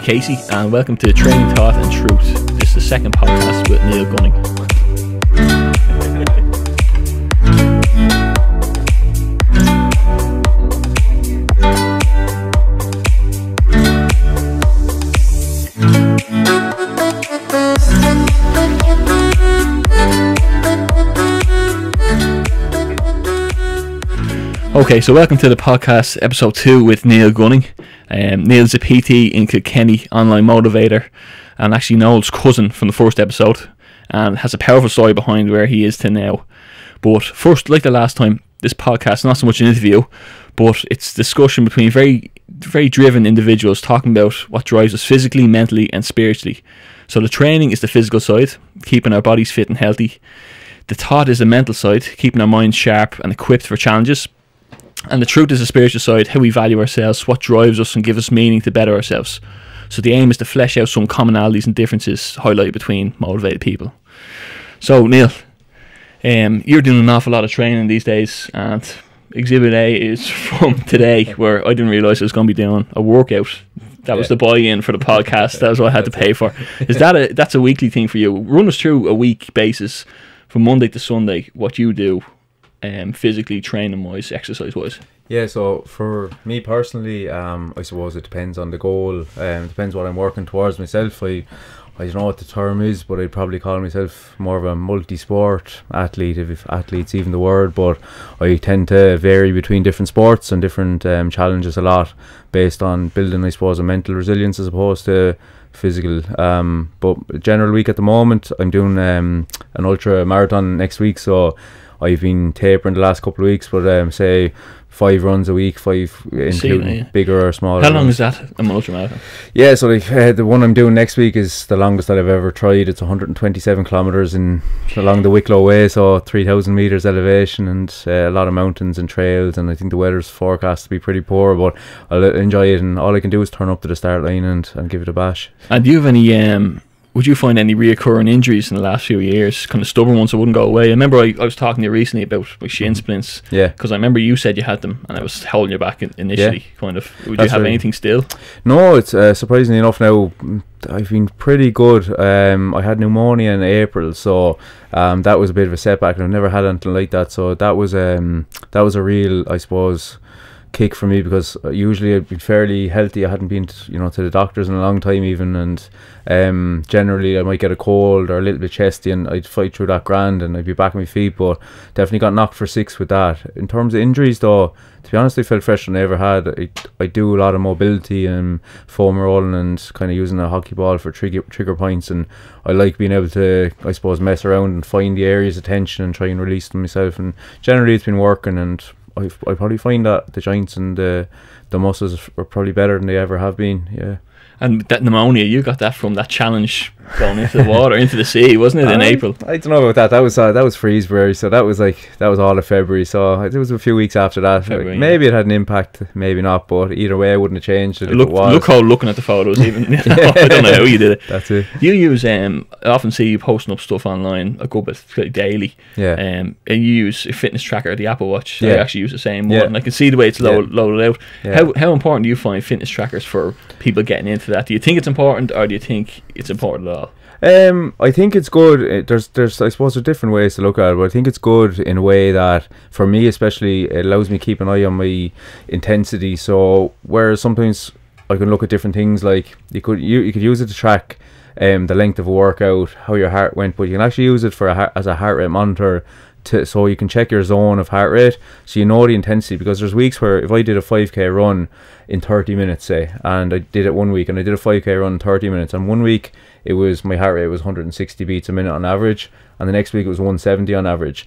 Hi, Casey, and welcome to Training Thought and Truth. This is the second podcast with Neil Gunning. Okay, so welcome to the podcast, episode two with Neil Gunning. Um, Neil's a PT in Kilkenny, online motivator, and actually Noel's cousin from the first episode, and has a powerful story behind where he is to now. But first, like the last time, this podcast not so much an interview, but it's discussion between very, very driven individuals talking about what drives us physically, mentally, and spiritually. So the training is the physical side, keeping our bodies fit and healthy. The thought is the mental side, keeping our minds sharp and equipped for challenges. And the truth is the spiritual side, how we value ourselves, what drives us and gives us meaning to better ourselves. So the aim is to flesh out some commonalities and differences highlighted between motivated people. So Neil, um, you're doing an awful lot of training these days, and Exhibit A is from today, where I didn't realise I was going to be doing a workout. That was Yeah. the buy-in for the podcast. That was what I had to pay for. Is that a that's a weekly thing for you? Run us through a week basis from Monday to Sunday what you do, um, physically, training wise, exercise wise. Yeah, so for me personally, um, I suppose it depends on the goal. Um, depends what I'm working towards myself. I, I don't know what the term is, but I'd probably call myself more of a multi-sport athlete, if, athlete's even the word. But I tend to vary between different sports and different um, challenges a lot, based on building, I suppose, a mental resilience as opposed to physical. Um, but general week at the moment, I'm doing um, an ultra marathon next week, so I've been tapering the last couple of weeks, but um, say five runs a week, five including yeah. bigger or smaller. How long runs. is that? A ultramarathon. Yeah, so like uh, the one I'm doing next week is the longest that I've ever tried. It's 127 kilometers in along the Wicklow Way, so 3,000 meters elevation and uh, a lot of mountains and trails. And I think the weather's forecast to be pretty poor, but I'll enjoy it. And all I can do is turn up to the start line and, and give it a bash. And do you have any? Um, would you find any reoccurring injuries in the last few years? Kind of stubborn ones that wouldn't go away. I remember I, I was talking to you recently about shin splints Yeah. because I remember you said you had them, and I was holding you back in, initially. Kind of. Would you have right. anything still? No, it's uh, surprisingly enough now. I've been pretty good. Um, I had pneumonia in April, so um, that was a bit of a setback, and I've never had anything like that. So that was um, that was a real, I suppose, kick for me because uh, usually I'd been fairly healthy. I hadn't been, to, you know, to the doctors in a long time even, and um, generally I might get a cold or a little bit chesty, and I'd fight through that grand, and I'd be back on my feet. But definitely got knocked for six with that. In terms of injuries, though, to be honest, I felt fresher than I ever had. I, I do a lot of mobility and foam rolling and kind of using a hockey ball for trigger trigger points, and I like being able to, I suppose, mess around and find the areas of tension and try and release them myself. And generally, it's been working, and I I probably find that the joints and the the muscles are probably better than they ever have been. Yeah. And that pneumonia, you got that from that challenge going into the water, into the sea, wasn't it, in April? I don't know about that. That was uh, that was Freesbury, so that was like that was all of February. So it was a few weeks after that. Like, February, yeah. maybe it had an impact, maybe not. But either way, I wouldn't have changed it. Look, it look how looking at the photos, even. I don't know how you did it. That's it. You use um, I often see you posting up stuff online a good bit like, daily. Yeah. Um, and you use a fitness tracker, the Apple Watch. I Yeah. actually use the same one, Yeah. and I can see the way it's Yeah. loaded out. Yeah. How how important do you find fitness trackers for people getting into that? Do you think it's important, or do you think it's important at all? Um, I think it's good. uh, There's, there's, I suppose, there different ways to look at it, but I think it's good in a way that, for me especially, it allows me to keep an eye on my intensity. So, whereas sometimes I can look at different things, like you could, you, you could use it to track, um, the length of a workout, how your heart went, but you can actually use it for a, as a heart rate monitor. To, so you can check your zone of heart rate, so you know the intensity. Because there's weeks where if I did a 5k run in 30 minutes, say, and I did it one week, and I did a 5k run in 30 minutes, and one week it was my heart rate was 160 beats a minute on average, and the next week it was 170 on average.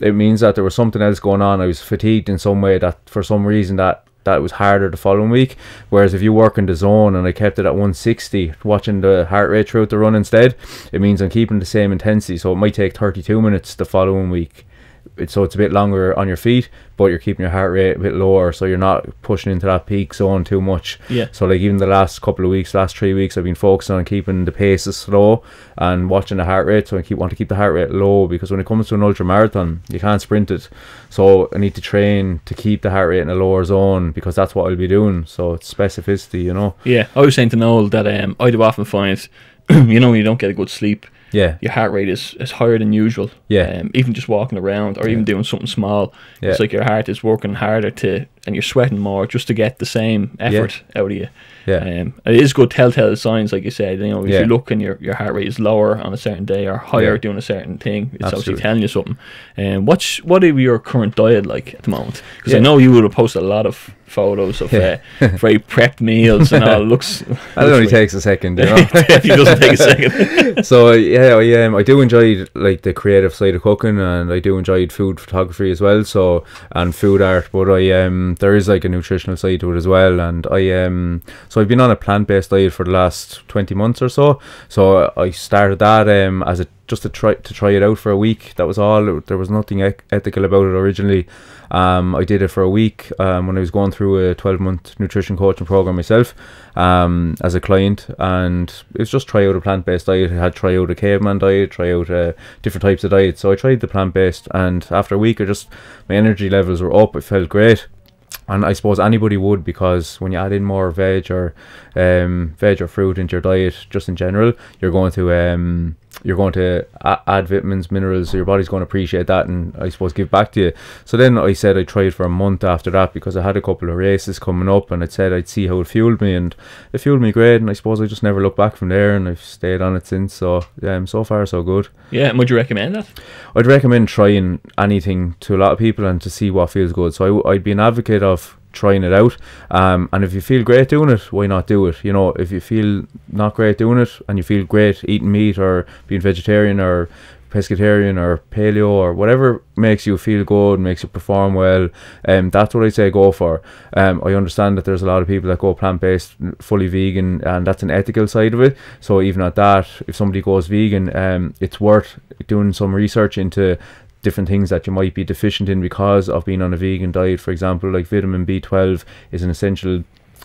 It means that there was something else going on. I was fatigued in some way that for some reason that that was harder the following week. Whereas if you work in the zone and I kept it at 160, watching the heart rate throughout the run instead, it means I'm keeping the same intensity. So it might take 32 minutes the following week It's, so it's a bit longer on your feet, but you're keeping your heart rate a bit lower, so you're not pushing into that peak zone too much. Yeah. So like even the last couple of weeks, last three weeks, I've been focusing on keeping the paces slow and watching the heart rate. So I keep want to keep the heart rate low because when it comes to an ultra marathon, you can't sprint it. So I need to train to keep the heart rate in a lower zone because that's what I'll be doing. So it's specificity, you know. Yeah, I was saying to Noel that um, I do often find, you know, when you don't get a good sleep, Yeah. your heart rate is, is higher than usual. Yeah. Um, even just walking around or even doing something small, Yeah. it's like your heart is working harder to, and you're sweating more just to get the same effort out of you. Yeah. Um, it is good telltale signs, like you said. You know, if Yeah. you look and your, your heart rate is lower on a certain day or higher Yeah. doing a certain thing, it's obviously telling you something. Um, what's what are your current diet like at the moment? Because I know you would have posted a lot of photos of Yeah. uh, very prepped meals and all. It looks That looks only takes a second, you know. it doesn't take a second. so yeah, I um, I do enjoy like the creative side of cooking, and I do enjoy food photography as well. So and food art, but I um there is like a nutritional side to it as well, and I um so I've been on a plant based diet for the last twenty months or so. So I started that um as a just to try to try it out for a week. That was all. There was nothing ethical about it originally. Um, I did it for a week um, when I was going through a 12 month nutrition coaching program myself um, as a client, and it was just try out a plant based diet. I had try out a caveman diet, try out uh, different types of diets. So I tried the plant based, and after a week, I just my energy levels were up. It felt great. And I suppose anybody would because when you add in more veg or um, veg or fruit into your diet, just in general, you're going to um, you're going to add vitamins, minerals. So your body's going to appreciate that, and I suppose give back to you. So then I said I tried for a month after that because I had a couple of races coming up, and I said I'd see how it fueled me, and it fueled me great. And I suppose I just never looked back from there, and I've stayed on it since. So yeah, um, so far so good. Yeah, and would you recommend that? I'd recommend trying anything to a lot of people and to see what feels good. So I'd be an advocate of trying it out. Um, and if you feel great doing it, why not do it? You know, if you feel not great doing it and you feel great eating meat or being vegetarian or pescatarian or paleo or whatever makes you feel good, makes you perform well, um, that's what I say go for. Um, I understand that there's a lot of people that go plant based, fully vegan, and that's an ethical side of it. So even at that, if somebody goes vegan, um, it's worth doing some research into different things that you might be deficient in because of being on a vegan diet. For example, like vitamin B12 is an essential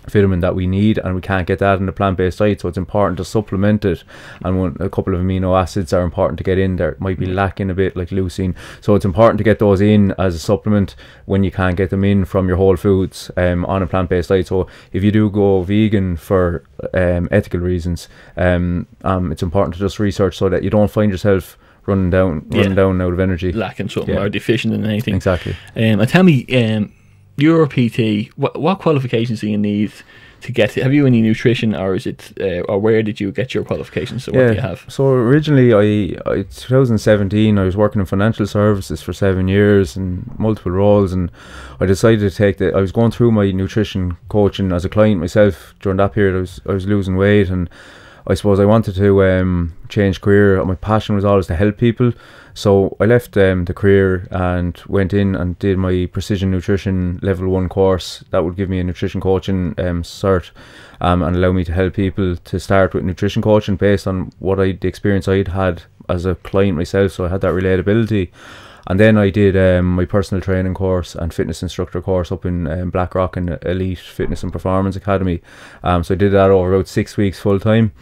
vitamin that we need and we can't get that in a plant-based diet so it's important to supplement it. And one, a couple of amino acids are important to get in there. Might be lacking a bit like leucine. So it's important to get those in as a supplement when you can't get them in from your whole foods um, on a plant-based diet. So if you do go vegan for um, ethical reasons um, um, it's important to just research so that you don't find yourself running down running Yeah. down out of energy Lacking something Yeah. or deficient in anything. exactly Um, and tell me, um, you're a PT. What, what qualifications do you need to get? To, have you any nutrition, or is it, uh, or where did you get your qualifications? So what do you have? So originally, I, I 2017, I was working in financial services for seven years and multiple roles, and I decided to take the. I was going through my nutrition coaching as a client myself during that period. I was I was losing weight, and I suppose I wanted to um, change career. My passion was always to help people. So I left um, the career and went in and did my precision nutrition level one course. That would give me a nutrition coaching um, cert um, and allow me to help people to start with nutrition coaching based on what I the experience I'd had as a client myself. So I had that relatability. And then I did um, my personal training course and fitness instructor course up in um, Blackrock and Elite Fitness and Performance Academy. Um, so I did that over about six weeks full time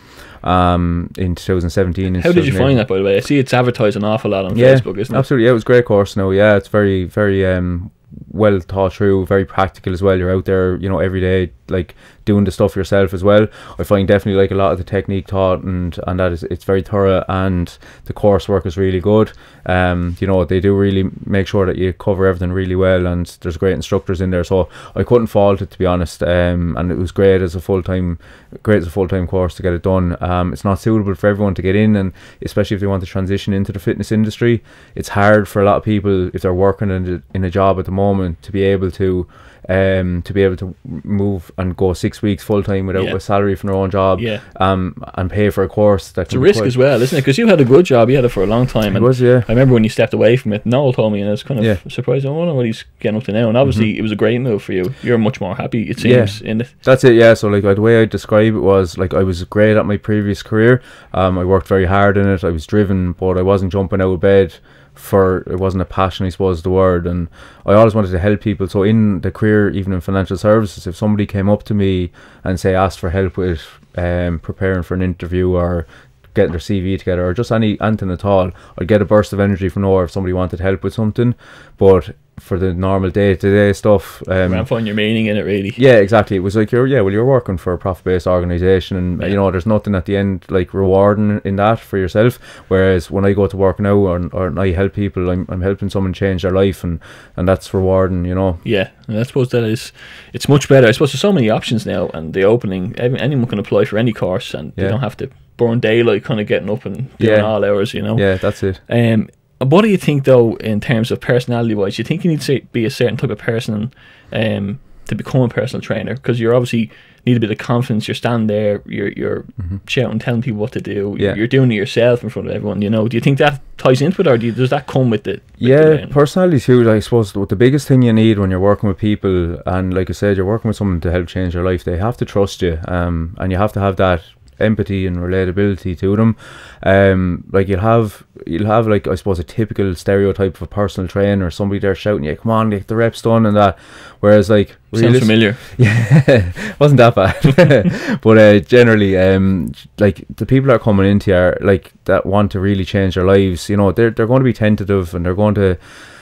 um, in 2017. and How did you find that, by the way? I see it's advertised an awful lot on Yeah, Facebook, isn't it? Absolutely, yeah, it was a great course. Now, yeah, it's very, very um, well thought through, very practical as well. You're out there, you know, every day, like doing the stuff yourself as well. I find definitely like a lot of the technique taught and and that is it's very thorough and the coursework is really good. Um, you know, they do really make sure that you cover everything really well and there's great instructors in there. So I couldn't fault it to be honest. Um, and it was great as a full time, great as a full time course to get it done. Um, it's not suitable for everyone to get in, and especially if they want to transition into the fitness industry, it's hard for a lot of people if they're working in a, in a job at the moment to be able to um to be able to move and go six weeks full time without Yeah. a salary from their own job Yeah. um and pay for a course that It's a risk as well, isn't it? Because you had a good job, you had it for a long time. it And was yeah I remember when you stepped away from it, Noel told me, and I was kind of Yeah. Surprised. I wonder what he's getting up to now. And obviously, it was a great move for you. You're much more happy, it seems, in it. That's it, yeah. So like the way I describe it was like I was great at my previous career. Um, I worked very hard in it. I was driven, but I wasn't jumping out of bed for it wasn't a passion, I suppose the word. And I always wanted to help people. So in the career, even in financial services, if somebody came up to me and say asked for help with um, preparing for an interview or getting their CV together or just any anything at all, I'd get a burst of energy from nowhere if somebody wanted help with something. But for the normal day to day stuff, um, Around finding your meaning in it, really. yeah, exactly. It was like you're yeah, well, you're working for a profit based organization, and Yeah. you know there's nothing at the end like rewarding in that for yourself. Whereas when I go to work now or, or I help people, I'm, I'm helping someone change their life, and and that's rewarding. You know. Yeah, and I suppose that is, it's much better. I suppose there's so many options now, and the opening, anyone can apply for any course, and Yeah. you don't have to burn daylight, kind of getting up and doing Yeah. all hours, you know. Yeah, that's it. Um, what do you think though, in terms of personality wise? You think you need to be a certain type of person, um, to become a personal trainer? Because you're obviously need a bit of confidence. You're standing there, you're you're shouting, telling people what to do. Yeah. You're doing it yourself in front of everyone. You know. Do you think that ties into it, or do you, does that come with it? Yeah, the, personality too. I suppose the the biggest thing you need when you're working with people, and like I said, you're working with someone to help change their life. They have to trust you, um, and you have to have that empathy and relatability to them. Um, like you'll have, you'll have like I suppose a typical stereotype of a personal trainer, or somebody there shouting, "Yeah, come on, get the reps done," and that. Whereas like sounds familiar. yeah, wasn't that bad. but uh, generally, um, like the people that are coming into here, like that want to really change their lives. You know, they're they're going to be tentative and they're going to,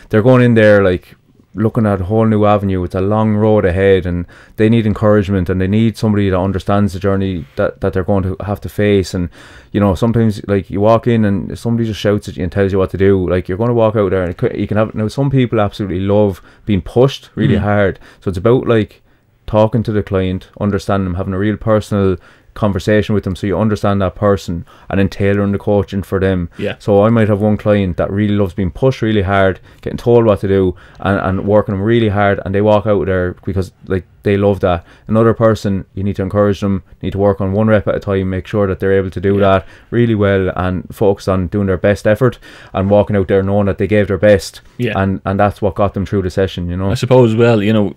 they're going in there like looking at a whole new avenue. It's a long road ahead, and they need encouragement and they need somebody that understands the journey that that they're going to have to face. And you know, sometimes like you walk in and somebody just shouts at you and tells you what to do. Like you're going to walk out there and you can have now. Some people absolutely love being pushed really Mhm. hard. So it's about like talking to the client, understanding them, having a real personal conversation with them so you understand that person and then tailoring the coaching for them. Yeah. So I might have one client that really loves being pushed really hard, getting told what to do and, and working them really hard and they walk out there because like they love that. Another person you need to encourage them, need to work on one rep at a time, make sure that they're able to do Yeah. that really well and focus on doing their best effort and walking out there knowing that they gave their best Yeah. and, and that's what got them through the session, you know. I suppose, well, you know,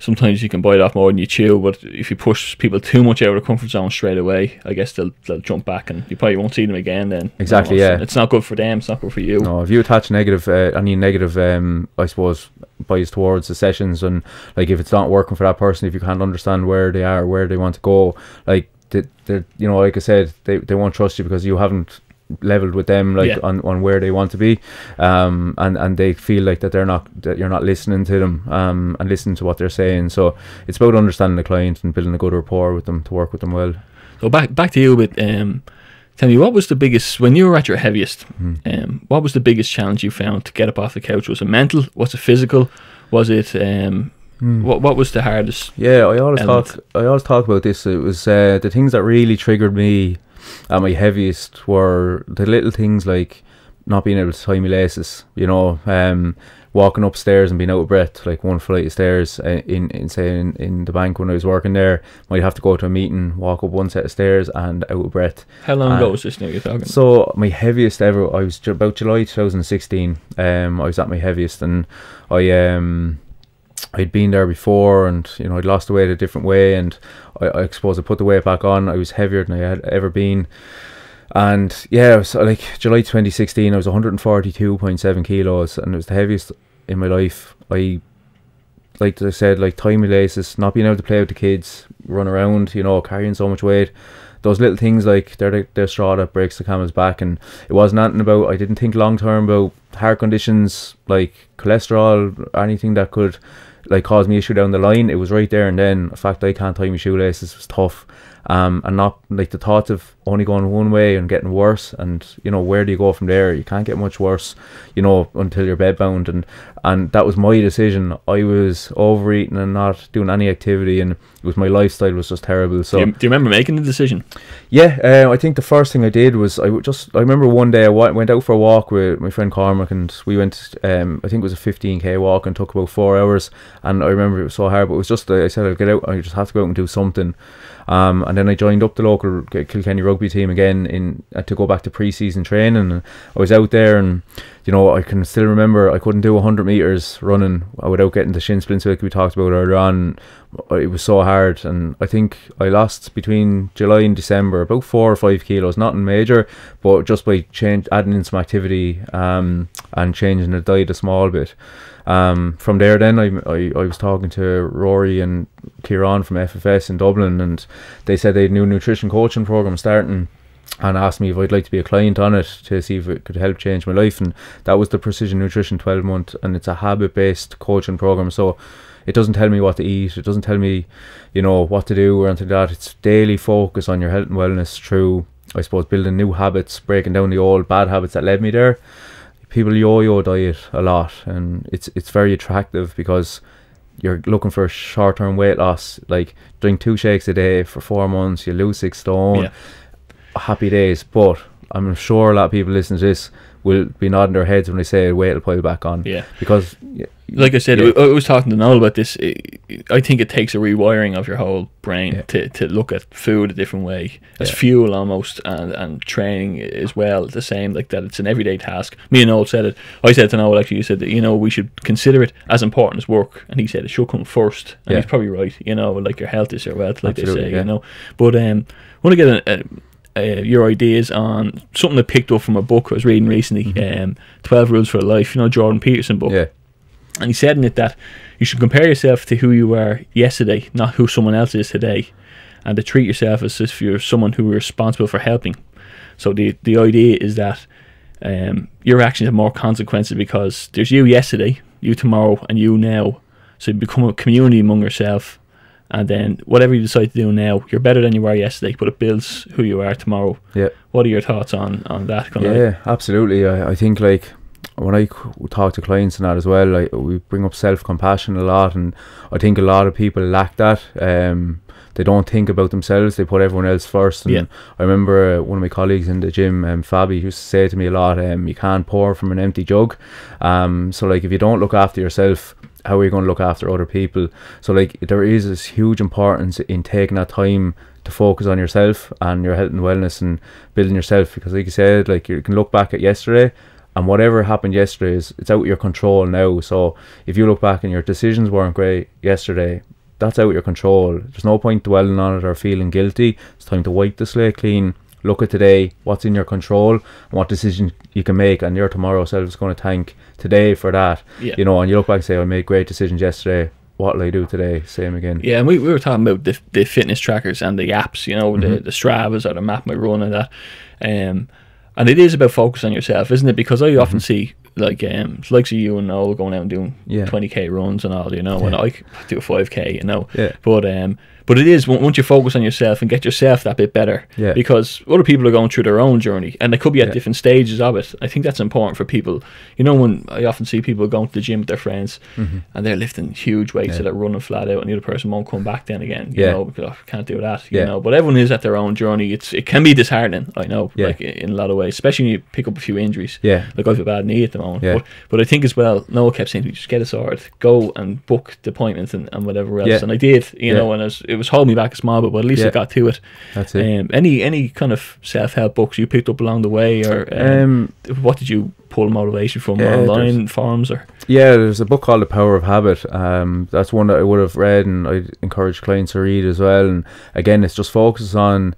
sometimes you can bite off more than you chew, but if you push people too much out of their comfort zone straight away, I guess they'll they'll jump back and you probably won't see them again then. Exactly, You know, yeah. It's not good for them, it's not good for you. No, if you attach negative, uh, any negative, um, I suppose, bias towards the sessions, and like if it's not working for that person, if you can't understand where they are, where they want to go, like they, they you know, like I said, they, they won't trust you because you haven't leveled with them like Yeah. on, on where they want to be um and and they feel like that they're not that you're not listening to them um and listening to what they're saying so it's about understanding the client and building a good rapport with them to work with them well So back back to you with um tell me what was the biggest when you were at your heaviest, Mhm. um what was the biggest challenge you found to get up off the couch? Was it mental? Was it physical? Was it um what what was the hardest Yeah, I always element. talk. I always talk about this. It was uh, the things that really triggered me at my heaviest were the little things like not being able to tie my laces. You know, um, walking upstairs and being out of breath, like one flight of stairs uh, in in say in, in the bank when I was working there. Might have to go to a meeting, walk up one set of stairs and out of breath. how long Uh, ago was this now you're talking? So my heaviest ever, I was about July 2016. Um, I was at my heaviest, and I um, I'd been there before, and you know I'd lost the weight a different way, and I, I suppose I put the weight back on. I was heavier than I had ever been, and yeah, uh, like July 2016. I was 142.7 kilos, and it was the heaviest in my life. I like I said, like timey laces, not being able to play with the kids, run around, you know, carrying so much weight. Those little things like they're the, the straw that breaks the camel's back, and it wasn't anything about. I didn't think long term about heart conditions like cholesterol, anything that could like cause me issue down the line. It was right there and then. The fact I can't tie my shoelaces was tough, um, and not like the thoughts of only going one way and getting worse. And you know where do you go from there? You can't get much worse, you know, until you're bedbound. And and that was my decision. I was overeating and not doing any activity, and was my lifestyle was just terrible. So do, you, do you remember making the decision? yeah, uh, I think the first thing I did was I just I remember one day I went out for a walk with my friend Cormac and we went um I think it was a 15k walk and took about four hours and I remember it was so hard but it was just I said I'll get out I just have to go out and do something um and then I joined up the local Kilkenny rugby team again in uh, to go back to pre-season training and I was out there and you know, I can still remember I couldn't do 100 meters running without getting the shin splints like we talked about earlier on. It was so hard, and I think I lost between July and December about four or five kilos, nothing major, but just by change adding in some activity um, and changing the diet a small bit. Um, from there, then I, I, I was talking to Rory and Kieran from FFS in Dublin, and they said they had a new nutrition coaching program starting and asked me if I'd like to be a client on it to see if it could help change my life. And that was the Precision Nutrition 12 month, and it's a habit based coaching program. So it doesn't tell me what to eat, it doesn't tell me, you know, what to do or anything like that. It's daily focus on your health and wellness through, I suppose, building new habits, breaking down the old bad habits that led me there. People yo-yo diet a lot, and it's it's very attractive because you're looking for short-term weight loss. Like drink two shakes a day for four months, you lose six stone. Yeah. Happy days, but I'm sure a lot of people listening to this will be nodding their heads when they say weight will pile back on. Yeah. Because like I said, Yeah. I was talking to Noel about this. I think it takes a rewiring of your whole brain Yeah. to, to look at food a different way as Yeah. fuel almost, and, and training as well the same. Like that, it's an everyday task. Me and Noel said it. I said to Noel actually, you said that you know we should consider it as important as work, and he said it should come first. And Yeah. he's probably right. You know, like your health is your wealth, like they say. You know, but um, I want to get a. a uh, your ideas on something I picked up from a book I was reading recently, um, Twelve Rules for Life. You know, Jordan Peterson book. yeah, And he said in it that you should compare yourself to who you were yesterday, not who someone else is today, and to treat yourself as if you're someone who is responsible for helping. So the the idea is that um, your actions have more consequences because there's you yesterday, you tomorrow, and you now. So you become a community among yourself, and then whatever you decide to do now, you're better than you were yesterday, but it builds who you are tomorrow. yeah. What are your thoughts on on that? Kind of Yeah, absolutely. I, I think like when I talk to clients and that as well, like we bring up self compassion a lot, and I think a lot of people lack that. Um, they don't think about themselves; they put everyone else first. And Yeah. I remember uh, one of my colleagues in the gym, um, Fabi, used to say to me a lot, um, "You can't pour from an empty jug." Um, so like if you don't look after yourself. How are you going to look after other people? So, like, there is this huge importance in taking that time to focus on yourself and your health and wellness and building yourself because like you said like you can look back at yesterday and whatever happened yesterday is it's out of your control now. So if you look back and your decisions weren't great yesterday that's out of your control. There's no point dwelling on it or feeling guilty. It's time to wipe the slate clean look at today what's in your control and what decision you can make and your tomorrow self is going to thank today for that Yeah. you know and you look back and say I made great decisions yesterday what will I do today same again Yeah, and we, we were talking about the, the fitness trackers and the apps, you know, the, the Stravas or the Map My Run and that. Um, and it is about focus on yourself, isn't it? Because I often see like um likes of you and all going out and doing Yeah. twenty k runs and all, you know, and Yeah. I c- do a five k, you know. Yeah. But um, but it is once you focus on yourself and get yourself that bit better. Yeah. Because other people are going through their own journey and they could be at Yeah. different stages of it. I think that's important for people. You know, when I often see people going to the gym with their friends and they're lifting huge weights. Yeah. so they're running flat out and the other person won't come back then again. You Yeah. know, because I can't do that. You Yeah. know, but everyone is at their own journey. It's it can be disheartening. I know, Yeah. like in a lot of ways, especially when you pick up a few injuries. Yeah. Like I have a bad knee at the moment. Yeah. But, but I think as well, Noel kept saying to me, just get a sword, go and book the appointments and, and whatever else. Yeah. And I did, you Yeah. know, and it was, it was holding me back a small bit, but at least I got to it. that's it Um, any any kind of self help books you picked up along the way, or um, um what did you pull motivation from Yeah, online forums or? Yeah, there's a book called The Power of Habit. Um, that's one that I would have read and I'd encourage clients to read as well. And again, it's just focuses on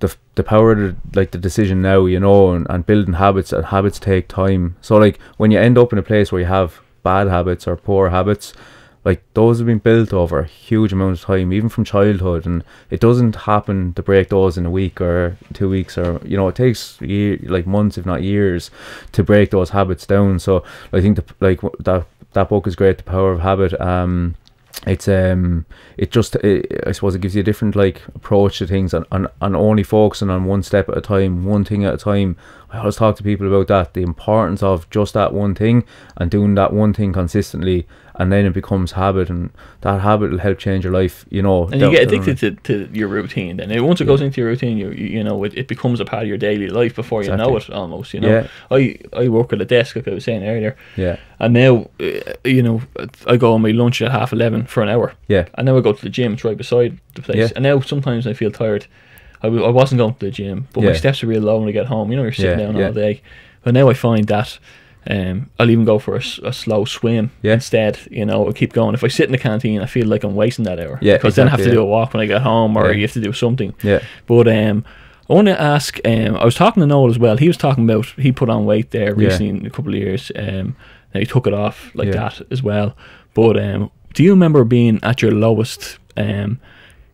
the the power of the, like the decision now, you know, and, and building habits. And habits take time. So like when you end up in a place where you have bad habits or poor habits, like those have been built over a huge amount of time, even from childhood, and it doesn't happen to break those in a week or two weeks, or you know, it takes year, like months, if not years, to break those habits down. So I think the, like that that book is great, The Power of Habit. Um, it's um it just it, I suppose it gives you a different like approach to things and, and, and only focusing on one step at a time, one thing at a time. I always talk to people about that, the importance of just that one thing and doing that one thing consistently and then it becomes habit and that habit will help change your life, you know. And you get addicted to, to your routine. Then once it goes into your routine, you you know it, it becomes a part of your daily life before you know it almost. You know, Yeah. I I work at a desk like I was saying earlier, Yeah. and now uh, you know I go on my lunch at half eleven for an hour, Yeah. and now I go to the gym. It's right beside the place, Yeah. and now sometimes I feel tired. I, w- I wasn't going to the gym, but my steps are real low when I get home. You know, you're sitting Yeah, down yeah. all day, but now I find that. Um, I'll even go for a slow swim Yeah. instead. You know, I'll keep going. If I sit in the canteen, I feel like I'm wasting that hour. Yeah, because then I have to exactly, do a walk when I get home, or Yeah. you have to do something. Yeah. But um, I want to ask. Um, I was talking to Noel as well. He was talking about he put on weight there Yeah. recently in a couple of years. Um, and he took it off like Yeah. that as well. But um, do you remember being at your lowest? Um,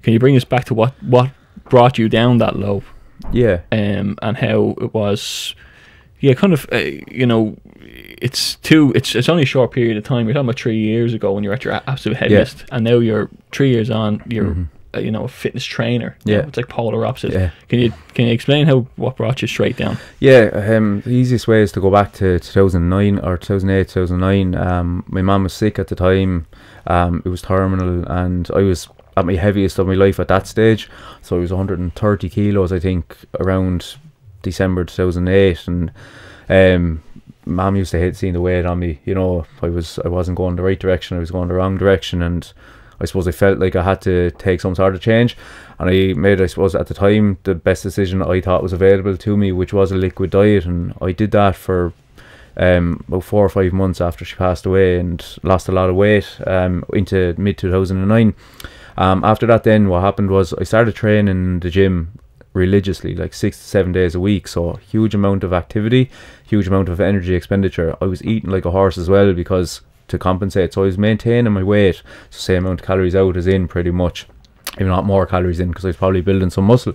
can you bring us back to what what brought you down that low? Yeah. um, and how it was, yeah, kind of, uh, you know, it's two, it's it's only a short period of time. You're talking about three years ago when you're at your absolute heaviest, and now you're three years on. You're, uh, you know, a fitness trainer. You Mm-hmm. Yeah. know, it's like polar opposite. Yeah. Can you can you explain how what brought you straight down? Yeah, um, the easiest way is to go back to 2009 or 2008, 2009. Um, my mum was sick at the time. Um, it was terminal, and I was at my heaviest of my life at that stage. So I was 130 kilos, I think, around December 2008, and um, mum used to hate seeing the weight on me. You know, I was I wasn't going the right direction. I was going the wrong direction, and I suppose I felt like I had to take some sort of change. And I made, I suppose, at the time, the best decision I thought was available to me, which was a liquid diet. And I did that for um, about four or five months after she passed away and lost a lot of weight um, into mid 2009. Um, after that, then what happened was I started training in the gym religiously, like six to seven days a week. So huge amount of activity, huge amount of energy expenditure. I was eating like a horse as well because to compensate. So I was maintaining my weight, so same amount of calories out as in pretty much, if not more calories in because I was probably building some muscle.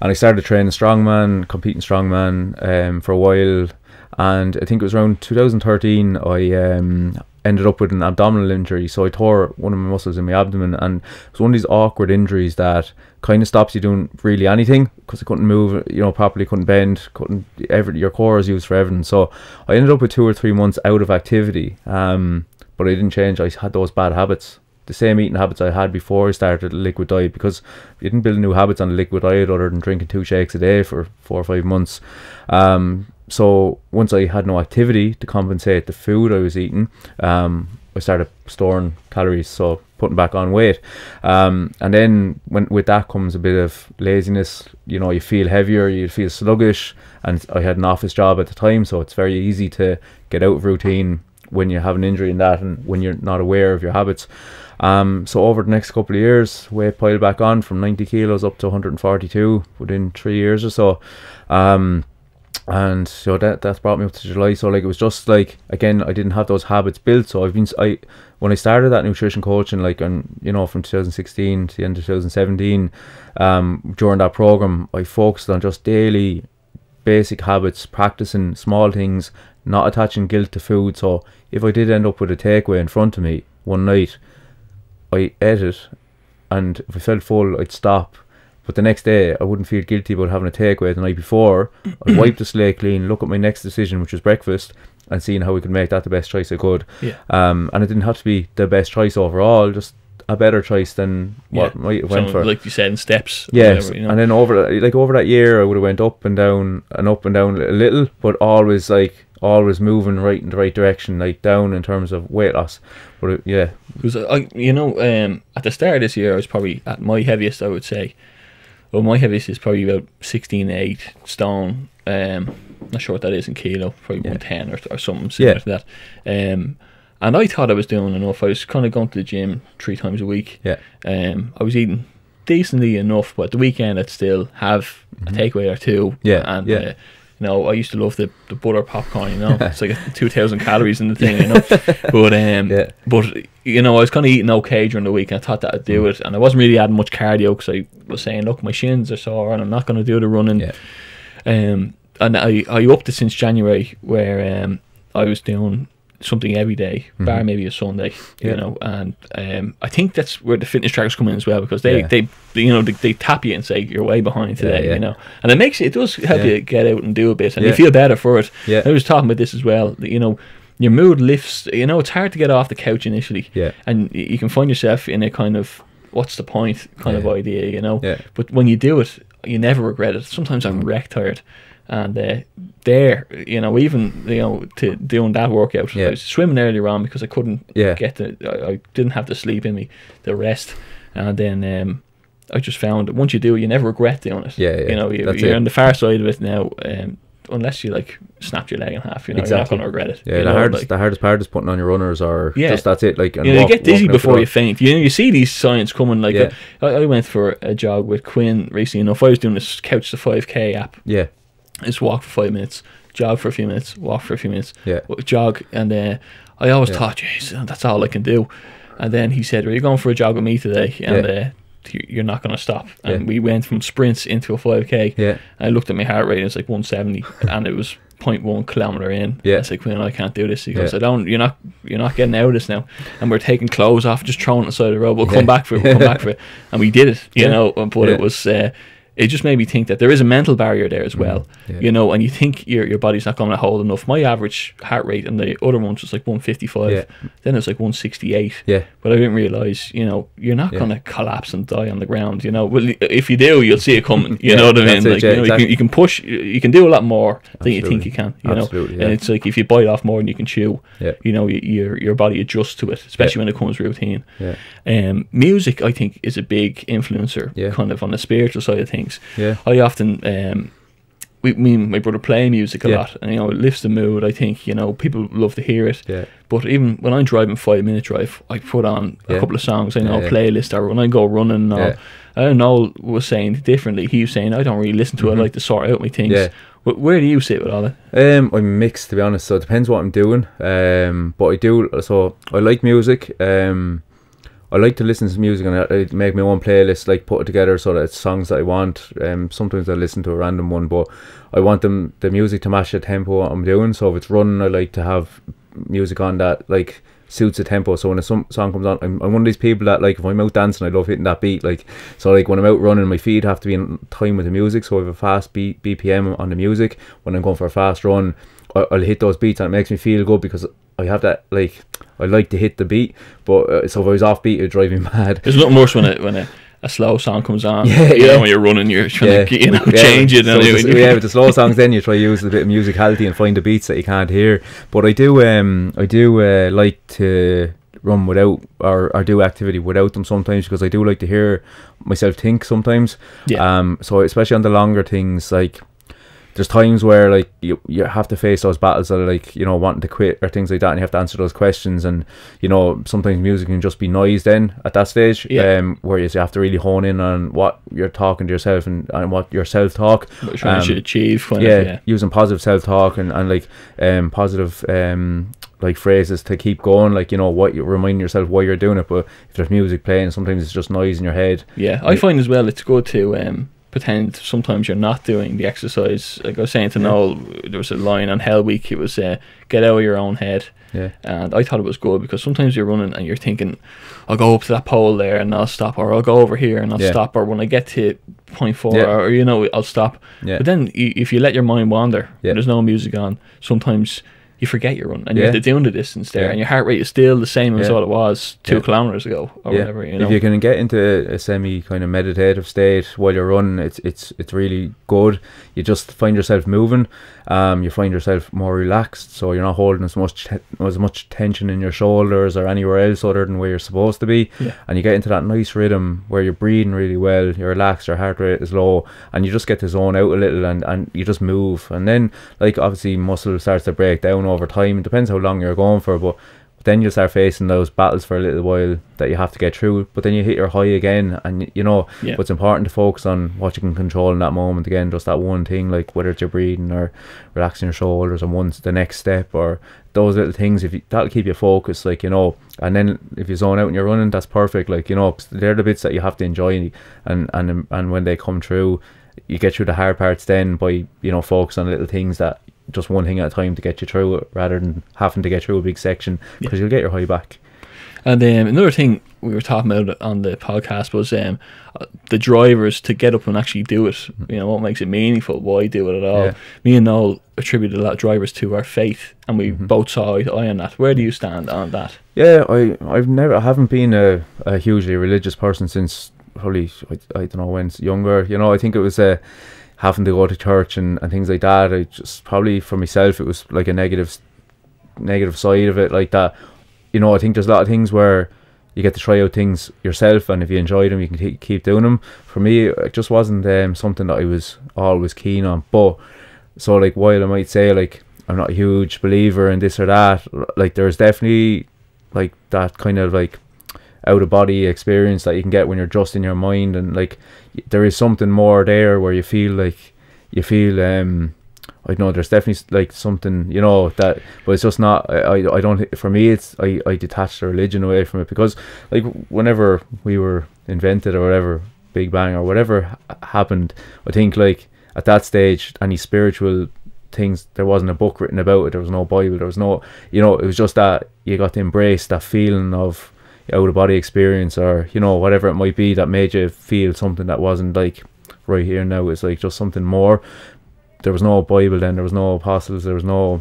And I started training strongman, competing strongman um, for a while. And I think it was around 2013 I um, ended up with an abdominal injury. So I tore one of my muscles in my abdomen, and it was one of these awkward injuries that kind of stops you doing really anything because I couldn't move, you know, properly, couldn't bend, couldn't. Every, your core is used for everything. So I ended up with two or three months out of activity. Um, but I didn't change. I had those bad habits the same eating habits I had before I started the liquid diet because you didn't build new habits on the liquid diet other than drinking two shakes a day for four or five months. Um, so once I had no activity to compensate the food I was eating, um, I started storing calories, so putting back on weight. Um, and then when with that comes a bit of laziness. You know, you feel heavier, you feel sluggish, and I had an office job at the time, so it's very easy to get out of routine when you have an injury in that and when you're not aware of your habits. Um, so over the next couple of years, weight piled back on from 90 kilos up to 142 within three years or so. Um, and so that that's brought me up to July. So like it was just like again, I didn't have those habits built. So I've been I when I started that nutrition coaching, like and you know from 2016 to the end of 2017, um, during that program, I focused on just daily basic habits, practicing small things, not attaching guilt to food. So if I did end up with a takeaway in front of me one night, I ate it, and if I felt full, I'd stop. But the next day, I wouldn't feel guilty about having a takeaway the night before. I'd wipe the slate clean, look at my next decision, which was breakfast, and seeing how we could make that the best choice I could. Yeah. Um, and it didn't have to be the best choice overall, just a better choice than what Yeah. might have went for. like you said, in steps. Yes, whatever, you know? and then over that- like over that year, I would have went up and down and up and down a little, but always like always moving right in the right direction, like down in terms of weight loss. But it, yeah, Because I, you know, um, at the start of this year, I was probably at my heaviest. I would say, well, my heaviest is probably about 16, 8 stone. Um, not sure what that is in kilo, probably Yeah. or, or something similar Yeah. to that. Um, and I thought I was doing enough. I was kind of going to the gym three times a week. yeah, Um, I was eating decently enough, but the weekend I'd still have a takeaway or two. Mm-hmm. Yeah, and yeah. Uh, you know, I used to love the, the butter popcorn. You know, it's like two thousand calories in the thing. You know, but um, Yeah. but you know, I was kind of eating okay during the week, and I thought that I'd do Mm. it, and I wasn't really adding much cardio because I was saying, look, my shins are sore, and I'm not going to do the running. yeah, Um, and I I upped it since January, where um, I was doing something every day, bar maybe a Sunday, you Mm-hmm. Yeah. know. And um, I think that's where the fitness trackers come in as well because they Yeah. they, you know they, they tap you and say you're way behind today, yeah. you know. And it makes it, does help you get out and do a bit, and you feel better for it. Yeah. I was talking about this as well. that, You know. Your mood lifts. You know, it's hard to get off the couch initially, Yeah. and you can find yourself in a kind of what's the point kind of idea, you know. Yeah. But when you do it, you never regret it. Sometimes I'm wreck tired, and uh, there, you know, even you know, to doing that workout, Yeah. I was swimming earlier on because I couldn't Yeah. get the, I, I didn't have the sleep in me, the rest, and then um, I just found that once you do it, you never regret doing it. Yeah, yeah, You know, you, you're it. on the far side of it now. Um, unless you like snapped your leg in half, you know, Exactly. you're not going to regret it. Yeah, the know, hardest like- the hardest part is putting on your runners or Yeah. just that's it. Like and you know, walk- you get dizzy walking out the before you faint. You know, you see these signs coming. Like Yeah. uh, I, I went for a jog with Quinn recently enough. I was doing this couch to five k app. Yeah, Just walk for five minutes, jog for a few minutes, walk for a few minutes, yeah, jog, and uh, I always Yeah. thought, jeez, that's all I can do. And then he said, "Are you going for a jog with me today?" And Yeah. uh, you- you're not going to stop. And Yeah. we went from sprints into a five k. yeah, I looked at my heart rate, and it's like 170, and it was 0.1 kilometer in. Yeah. I said, Quinn, I can't do this. He goes, Yeah. I don't. You're not. You're not getting out of this now. And we're taking clothes off, just throwing it on the side of the road. We'll Yeah. come back for it. We'll come back for it. And we did it. You know. But it was. Uh, it just made me think that there is a mental barrier there as well. Mm. yeah. You know, and you think your your body's not going to hold enough. My average heart rate and the other ones was like 155. Yeah. Then it was like 168. yeah, But I didn't realize, you know, you're not Yeah. going to collapse and die on the ground. You know, well, if you do, you'll see it coming. You know what I mean? Like, you know, you, can, you can push, you can do a lot more than you think you can. You know, Absolutely, and it's like if you bite off more than you can chew, Yeah. you know, your your body adjusts to it, especially when it comes routine. yeah, Um, music, I think, is a big influencer, Yeah. kind of on the spiritual side of things. Yeah, I often, um, we, me and my brother play music a Yeah. lot, and you know, it lifts the mood. I think you know people love to hear it. yeah, But even when I'm driving five minute drive, I put on a couple of songs. I know Yeah, yeah. playlist, or when I go running, all, Yeah. I don't know. Was saying differently. He was saying I don't really listen to it. I Mhm. like to sort out my things. Yeah. Wh- Where do you sit with all that? Um, I'm mixed to be honest. So it depends what I'm doing. Um, but I do. So I like music. Um, I like to listen to music and I, make my own playlist, like put it together so that it's songs that I want. Um, sometimes I listen to a random one, but I want them the music to match the tempo I'm doing. So if it's running, I like to have music on that like suits the tempo. So when a song comes on, I'm, I'm one of these people that like if I'm out dancing, I love hitting that beat. Like so, like when I'm out running, my feet have to be in time with the music. So I have a fast BPM on the music. When I'm going for a fast run, I'll hit those beats and it makes me feel good because I have that like I like to hit the beat. But uh, so if I was off beat, it'd drive me mad. There's nothing worse when a when a, a slow song comes on. Yeah, you know, yeah. when you're running, you're trying Yeah, to you know yeah, change it. So and with you- the- yeah, with the slow songs, then you try to use a bit of musicality and find the beats that you can't hear. But I do, um, I do uh, like to run without or, or do activity without them sometimes because I do like to hear myself think sometimes. Yeah. Um. So especially on the longer things, like there's times where like you you have to face those battles that are like you know wanting to quit or things like that, and you have to answer those questions. And you know sometimes music can just be noise then at that stage. Yeah. Um. Whereas you have to really hone in on what you're talking to yourself and, and what your self talk what you're trying to um, achieve. Yeah, of, yeah. using positive self talk and, and like um positive um like phrases to keep going, like you know what you remind yourself why you're doing it. But if there's music playing, sometimes it's just noise in your head. Yeah, I find as well it's good to um, pretend sometimes you're not doing the exercise. Like I was saying to Yeah. Noel, there was a line on Hell Week. It was uh, get out of your own head, Yeah, and I thought it was good because sometimes you're running and you're thinking, I'll go up to that pole there and I'll stop, or I'll go over here and I'll Yeah. stop, or when I get to point four, Yeah. or you know, I'll stop. yeah, But then if you let your mind wander, Yeah. there's no music on, sometimes you forget you're running and Yeah. you're doing the distance there, Yeah. and your heart rate is still the same as Yeah. what it was two kilometers ago or whatever. You know, If you can get into a semi kind of meditative state while you're running, it's it's it's really good. You just find yourself moving. Um, you find yourself more relaxed, so you're not holding as much as much tension in your shoulders or anywhere else other than where you're supposed to be. And you get into that nice rhythm where you're breathing really well. You're relaxed. Your heart rate is low, and you just get to zone out a little, and and you just move. And then like obviously muscle starts to break down over time. It depends how long you're going for, but then you'll start facing those battles for a little while that you have to get through. But then you hit your high again, and you know Yeah. what's important to focus on what you can control in that moment. Again, just that one thing, like whether it's your breathing or relaxing your shoulders, and once the next step or those little things. If you, that'll keep you focused, like you know. And then if you zone out and you're running, that's perfect. Like you know, 'cause they're the bits that you have to enjoy, and and and when they come through, you get through the hard parts then by you know focus on little things that just one thing at a time to get you through it rather than having to get through a big section because you'll get your high back. And um, another thing we were talking about on the podcast was um, the drivers to get up and actually do it. You know, what makes it meaningful? Why do it at all? Yeah. Me and Noel attributed a lot of drivers to our faith, and we Mhm. both saw eye to eye on that. Where do you stand on that? Yeah, I I've never I haven't been a, a hugely religious person since probably I, I don't know when younger. You know, I think it was uh, having to go to church and, and things like that. I just probably for myself it was like a negative side of it like that. You know, I think there's a lot of things where you get to try out things yourself, and if you enjoy them, you can ke- keep doing them. For me, it just wasn't um, something that I was always keen on, but so like while I might say like I'm not a huge believer in this or that, like there's definitely like that kind of like out of body experience that you can get when you're just in your mind and like there is something more there where you feel like you feel um I know there's definitely like something you know that but it's just not I, I, don't for me it's I, I detach the religion away from it because like whenever we were invented or whatever Big Bang or whatever happened I think like at that stage any spiritual things there wasn't a book written about it there was no bible there was no you know it was just that you got to embrace that feeling of out of body experience or you know whatever it might be that made you feel something that wasn't like right here now. It's like just something more. There was no bible then. There was no apostles. There was no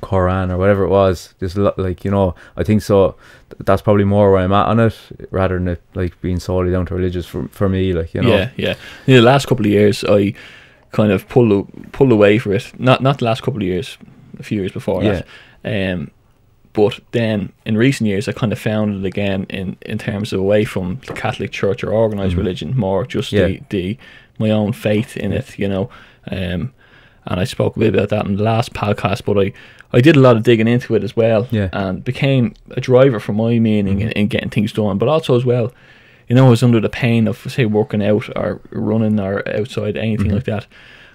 quran or whatever it was. Just like you know i think so. That's probably more where i'm at on it rather than it like being solely down to religious for, for me like you know. Yeah, yeah. In the last couple of years, I kind of pulled a- pulled away for it. Not not the last couple of years, a few years before that. Um, but then in recent years, I kind of found it again in in terms of away from the Catholic Church or organized Mhm. religion, more just Yeah. the the my own faith in it, you know. Um, and I spoke a bit about that in the last podcast, but I, I did a lot of digging into it as well, Yeah. and became a driver for my meaning in, in getting things done. But also as well, you know, I was under the pain of say working out or running or outside anything Mhm. like that.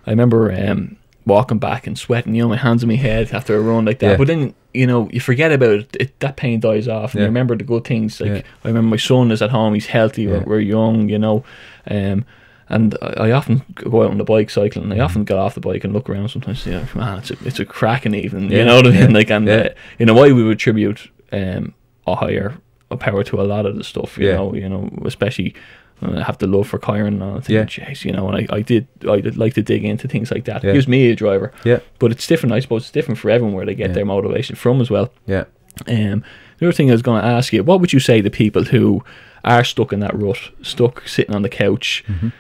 I remember um, walking back and sweating, you know, my hands on my head after a run like that. Yeah. But then you know, you forget about it. it that pain dies off, and Yeah. you remember the good things. Like Yeah. I remember my son is at home; he's healthy. We're, we're young, you know. Um, and I, I often go out on the bike cycling. and I Mhm. often get off the bike and look around. Sometimes, yeah, man, it's a it's a cracking evening. You know what I mean? Like, and uh, in a way, we would attribute um a higher a power to a lot of the stuff. You know, you know, especially. I have the love for Kyron and all. I think, Yeah. jeez, you know, and I, I did I did like to dig into things like that. Yeah. Gives me a driver, yeah but it's different. I suppose it's different for everyone where they get Yeah. their motivation from as well. yeah Um, the other thing I was going to ask you, what would you say to people who are stuck in that rut, stuck sitting on the couch, Mhm.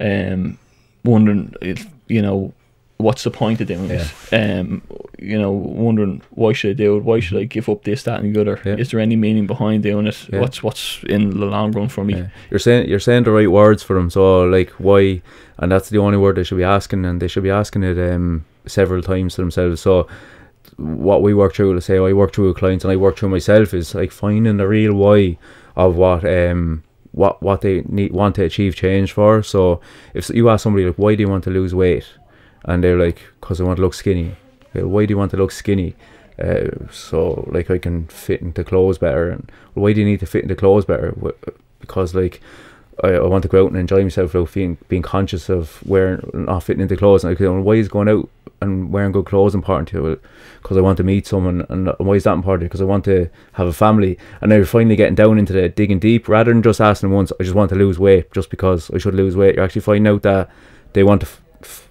um, wondering if you know what's the point of doing Yeah. it? Um, you know, wondering why should I do it? Why should I give up this, that, and the other? Yeah. Is there any meaning behind doing it? Yeah. What's what's in the long run for me? You're saying you're saying the right words for them. So like why, and that's the only word they should be asking, and they should be asking it um several times to themselves. So what we work through, let's say I work through with clients and I work through myself, is like finding the real why of what um what what they need want to achieve change for. So if you ask somebody like why do you want to lose weight, and they're like because I want to look skinny. Well, why do you want to look skinny? Uh, so like I can fit into clothes better. And why do you need to fit into clothes better? Because like I, I want to go out and enjoy myself without being being conscious of wearing not fitting into clothes. And like, know, why is going out and wearing good clothes important to you? Because I want to meet someone, and why is that important? Because I want to have a family. And now you're finally getting down into the digging deep, rather than just asking once. I just want to lose weight, just because I should lose weight. You're actually finding out that they want to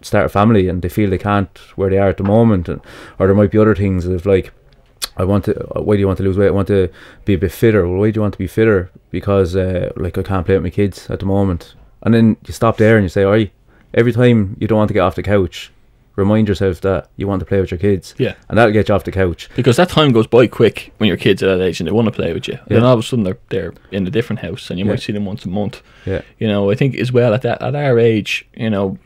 start a family and they feel they can't where they are at the moment, and or there might be other things of like. I want to. uh, Why do you want to lose weight? I want to be a bit fitter. Well, why do you want to be fitter? Because uh, like I can't play with my kids at the moment. And then you stop there and you say, "Alright." Every time you don't want to get off the couch, remind yourself that you want to play with your kids, Yeah. and that'll get you off the couch. Because that time goes by quick when your kids are that age and they want to play with you. And then all of a sudden they're they're in a different house and you Yeah. might see them once a month. Yeah, You know, I think as well at that at our age, you know,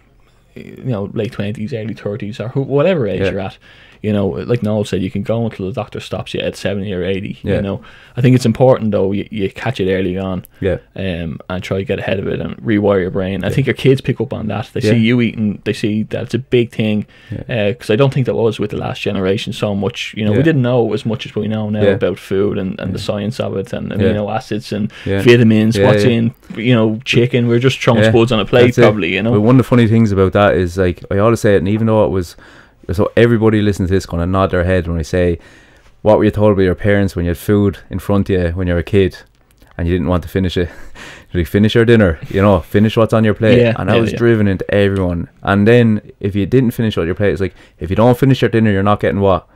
you know, late twenties, early thirties, or who, whatever age Yeah. you're at. You know, like Noel said, you can go until the doctor stops you at seventy or eighty. Yeah. You know, I think it's important though you, you catch it early on, yeah, um, and try to get ahead of it and rewire your brain. I think your kids pick up on that. They see you eating, they see that it's a big thing. Because I don't think that was with the last generation so much. You know, we didn't know as much as we know now about food and, and the science of it and amino acids and vitamins. What's in, you know, chicken. We're just throwing spuds on a plate, that's it. probably. You know. But one of the funny things about that is like I always say it, and even though it was, so everybody listening to this gonna nod their head when I say, what were you told by your parents when you had food in front of you when you were a kid, and you didn't want to finish it? you finish your dinner, you know, finish what's on your plate, Yeah, and I yeah, was yeah. driven into everyone. And then if you didn't finish what your plate, it's like if you don't finish your dinner, you're not getting what.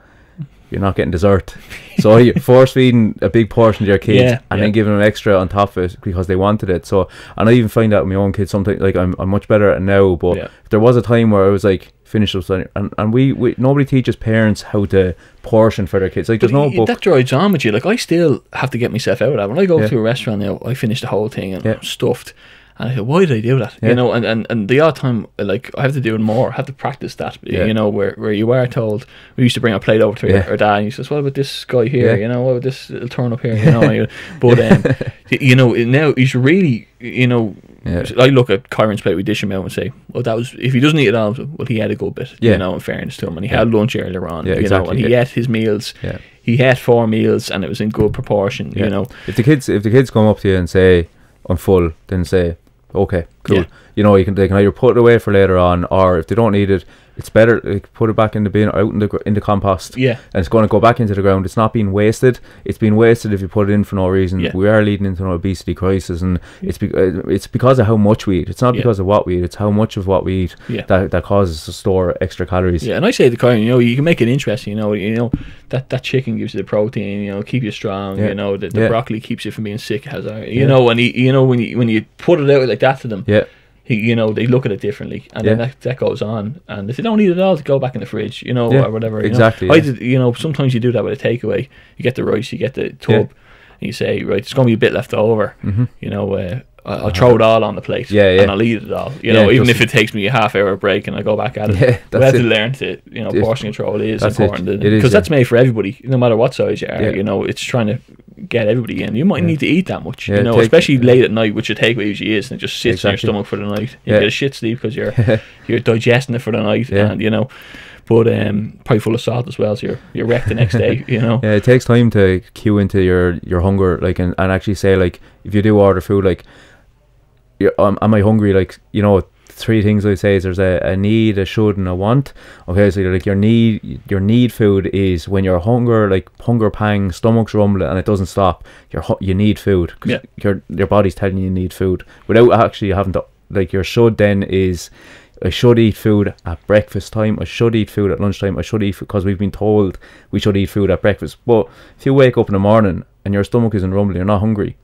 You're not getting dessert, so you force feeding a big portion to your kids, Yeah, and yeah. then giving them extra on top of it because they wanted it. So, and I even find out with my own kids sometimes like I'm, I'm much better at it now, but Yeah. there was a time where I was like finish up something and, and we, we nobody teaches parents how to portion for their kids like there's But no book that drives on with you. Like I still have to get myself out of that. When I go to a restaurant now, I finish the whole thing and. I'm stuffed. And I said, why did I do that? Yeah. You know, and, and, and the odd time, like, I have to do it more. I have to practice that. Yeah. You know, where, where you are told, we used to bring a plate over to Yeah. our dad, and he says, what about this guy here? You know, what about this little turn up here? You know, but, um, you know, now he's really, you know. I look at Kyron's plate, we dish him out and say, well, that was, if he doesn't eat it all, well, he had a good bit, Yeah. you know, in fairness to him. And he had lunch earlier on, Yeah, you exactly, know, and he ate his meals. Yeah. He had four meals and it was in good proportion, you know. If the kids if the kids come up to you and say I'm full, then say okay, cool. Yeah. You know, you can they can either put it away for later on, or if they don't need it, it's better like, put it back in the bin, out in the in the compost. Yeah. and it's going to go back into the ground. It's not being wasted. It's being wasted if you put it in for no reason. Yeah. We are leading into an obesity crisis, and it's be- uh, it's because of how much we eat. It's not Yeah. because of what we eat. It's how much of what we eat Yeah. that that causes us to store extra calories. Yeah, and I say to Kyron, you know, you can make it interesting. You know, you know that that chicken gives you the protein. You know, keep you strong. Yeah. You know, the, the Yeah. broccoli keeps you from being sick. Has. You Yeah. know, and you, you know when you when you put it out like that to them, Yeah, you know they look at it differently, and then that, that goes on. And if they don't need it all, to go back in the fridge. You know, Yeah, or whatever. you know. exactly, I did. You know, sometimes you do that with a takeaway. You get the rice, you get the tub, Yeah. and you say, right, there's going to be a bit left over. hmm You know. Uh, I'll throw it all on the plate, Yeah, yeah. and I'll eat it all. You Yeah, know, even if it takes me a half hour break and I go back at it. Yeah, we that's have to learn to, you know, It- portion control is that's it. important It is, because yeah. that's made for everybody, no matter what size you are. Yeah. You know, it's trying to get everybody in. You might need to eat that much, you know, take- especially late at night, which your takeaway usually is, and it just sits in your stomach for the night. You get a shit sleep because you're you're digesting it for the night, and you know, but um, probably full of salt as well, so you're you're wrecked the next day. You know, Yeah, it takes time to cue into your your hunger, like, and, and actually say like, if you do order food, like, um, am I hungry? Like, you know, three things I say is there's a, a need, a should, and a want. Okay, so you're like your need, your need food is when you're hunger, like hunger pang, stomach's rumbling, and it doesn't stop. Your hu- you need food. 'cause Yeah. Your your body's telling you you need food without actually having to. Like your should then is. I should eat food at breakfast time. I should eat food at lunchtime. I should eat because we've been told we should eat food at breakfast. But if you wake up in the morning and your stomach isn't rumbling, you're not hungry.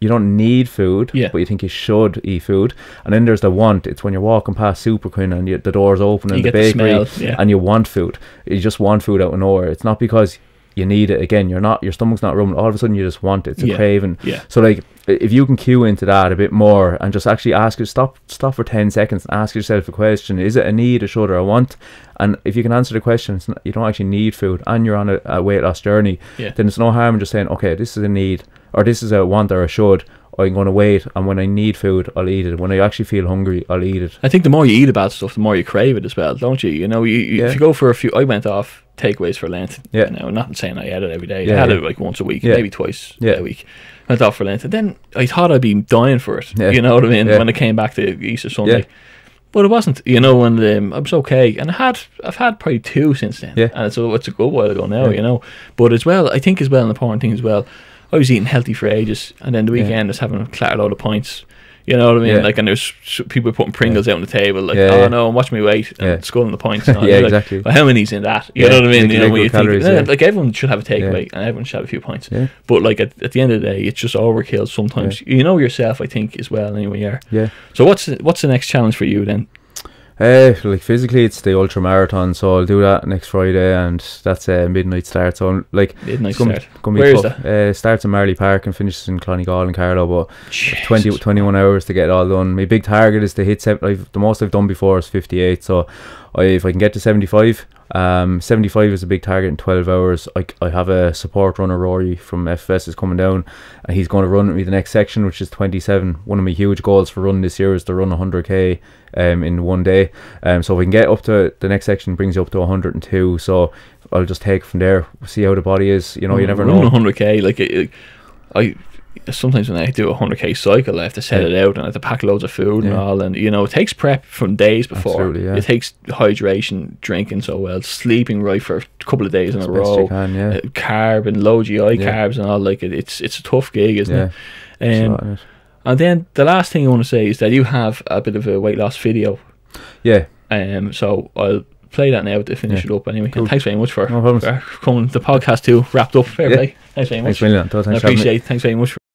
You don't need food, Yeah. but you think you should eat food. And then there's the want. It's when you're walking past Superquinn and you, the door's open in the get the bakery smell, yeah. and you want food. You just want food out of nowhere. It's not because you need it. Again, you're not. Your stomach's not rumbling. All of a sudden, you just want it. It's a Yeah. craving. yeah, So like if you can cue into that a bit more and just actually ask it stop stop for 10 seconds and ask yourself a question is it a need a should or a want and if you can answer the question it's not, you don't actually need food and you're on a, a weight loss journey yeah. then it's no harm in just saying okay this is a need or this is a want or a should I'm going to wait and when I need food I'll eat it when I actually feel hungry I'll eat it I think the more you eat about stuff, the more you crave it as well, don't you? You know, you, you Yeah. if you go for a few, I went off takeaways for Lent. Yeah. You know, not saying I had it every day. I had yeah. it like once a week, Yeah. maybe twice Yeah. a week. Went off for Lent, and then I thought I'd be dying for it. Yeah. You know what I mean? Yeah. When I came back to Easter Sunday. Yeah. But it wasn't, you know, and um, I was okay, and I had, I've had probably two since then, Yeah. and it's a, it's a good while ago now, Yeah. you know. But as well, I think as well, an important thing as well, I was eating healthy for ages, and then the Yeah. weekend I was having a clatter load of pints, you know what I mean? Yeah. Like, and there's people putting Pringles out on the table, like, Yeah, oh yeah. no, I'm watching my weight, and Yeah. sculling the points. And. Yeah, like, exactly. Well, how many's in that? You Yeah, know what I mean? you know, when you think, calories, yeah, yeah. like everyone should have a takeaway, Yeah. and everyone should have a few points. Yeah. But like at, at the end of the day, it's just overkill sometimes. You know yourself, I think, as well. Anyway, yeah. yeah So what's the, what's the next challenge for you then? Uh, like physically, it's the ultra marathon, so I'll do that next Friday, and that's a midnight start. So I'm, like, Midnight it's gonna, start. gonna be Where is tough. Uh, starts in Marlay Park and finishes in Clonegall and Carlow, but 20, 21 hours to get it all done. My big target is to hit seven. I've, the most I've done before is 58. So I, if I can get to 75, um, 75 is a big target in 12 hours. I, I have a support runner, Rory from FS, is coming down, and he's going to run with me the next section, which is 27. One of my huge goals for running this year is to run 100k um, in one day. Um, so if we can get up to the next section, brings you up to 102. So I'll just take from there, see how the body is. You know, you never know. Running 100k, like it, it- I sometimes when I do a 100k cycle, I have to set Yeah. it out and I have to pack loads of food and all, and you know it takes prep from days before. Absolutely, yeah. It takes hydration, drinking so well, sleeping right for a couple of days in a row, can, yeah. uh, carb and low GI Yeah. carbs and all. Like it, it's it's a tough gig, isn't yeah. it? Um, and then the last thing I want to say is that you have a bit of a weight loss video. Yeah. Um, so I'll play that now to finish Yeah. it up anyway. Cool. Thanks very much for, No for coming. The podcast too wrapped up. Fair Yeah. play. Thanks very much. Thanks. Thanks I for having me. appreciate. it. Thanks very much.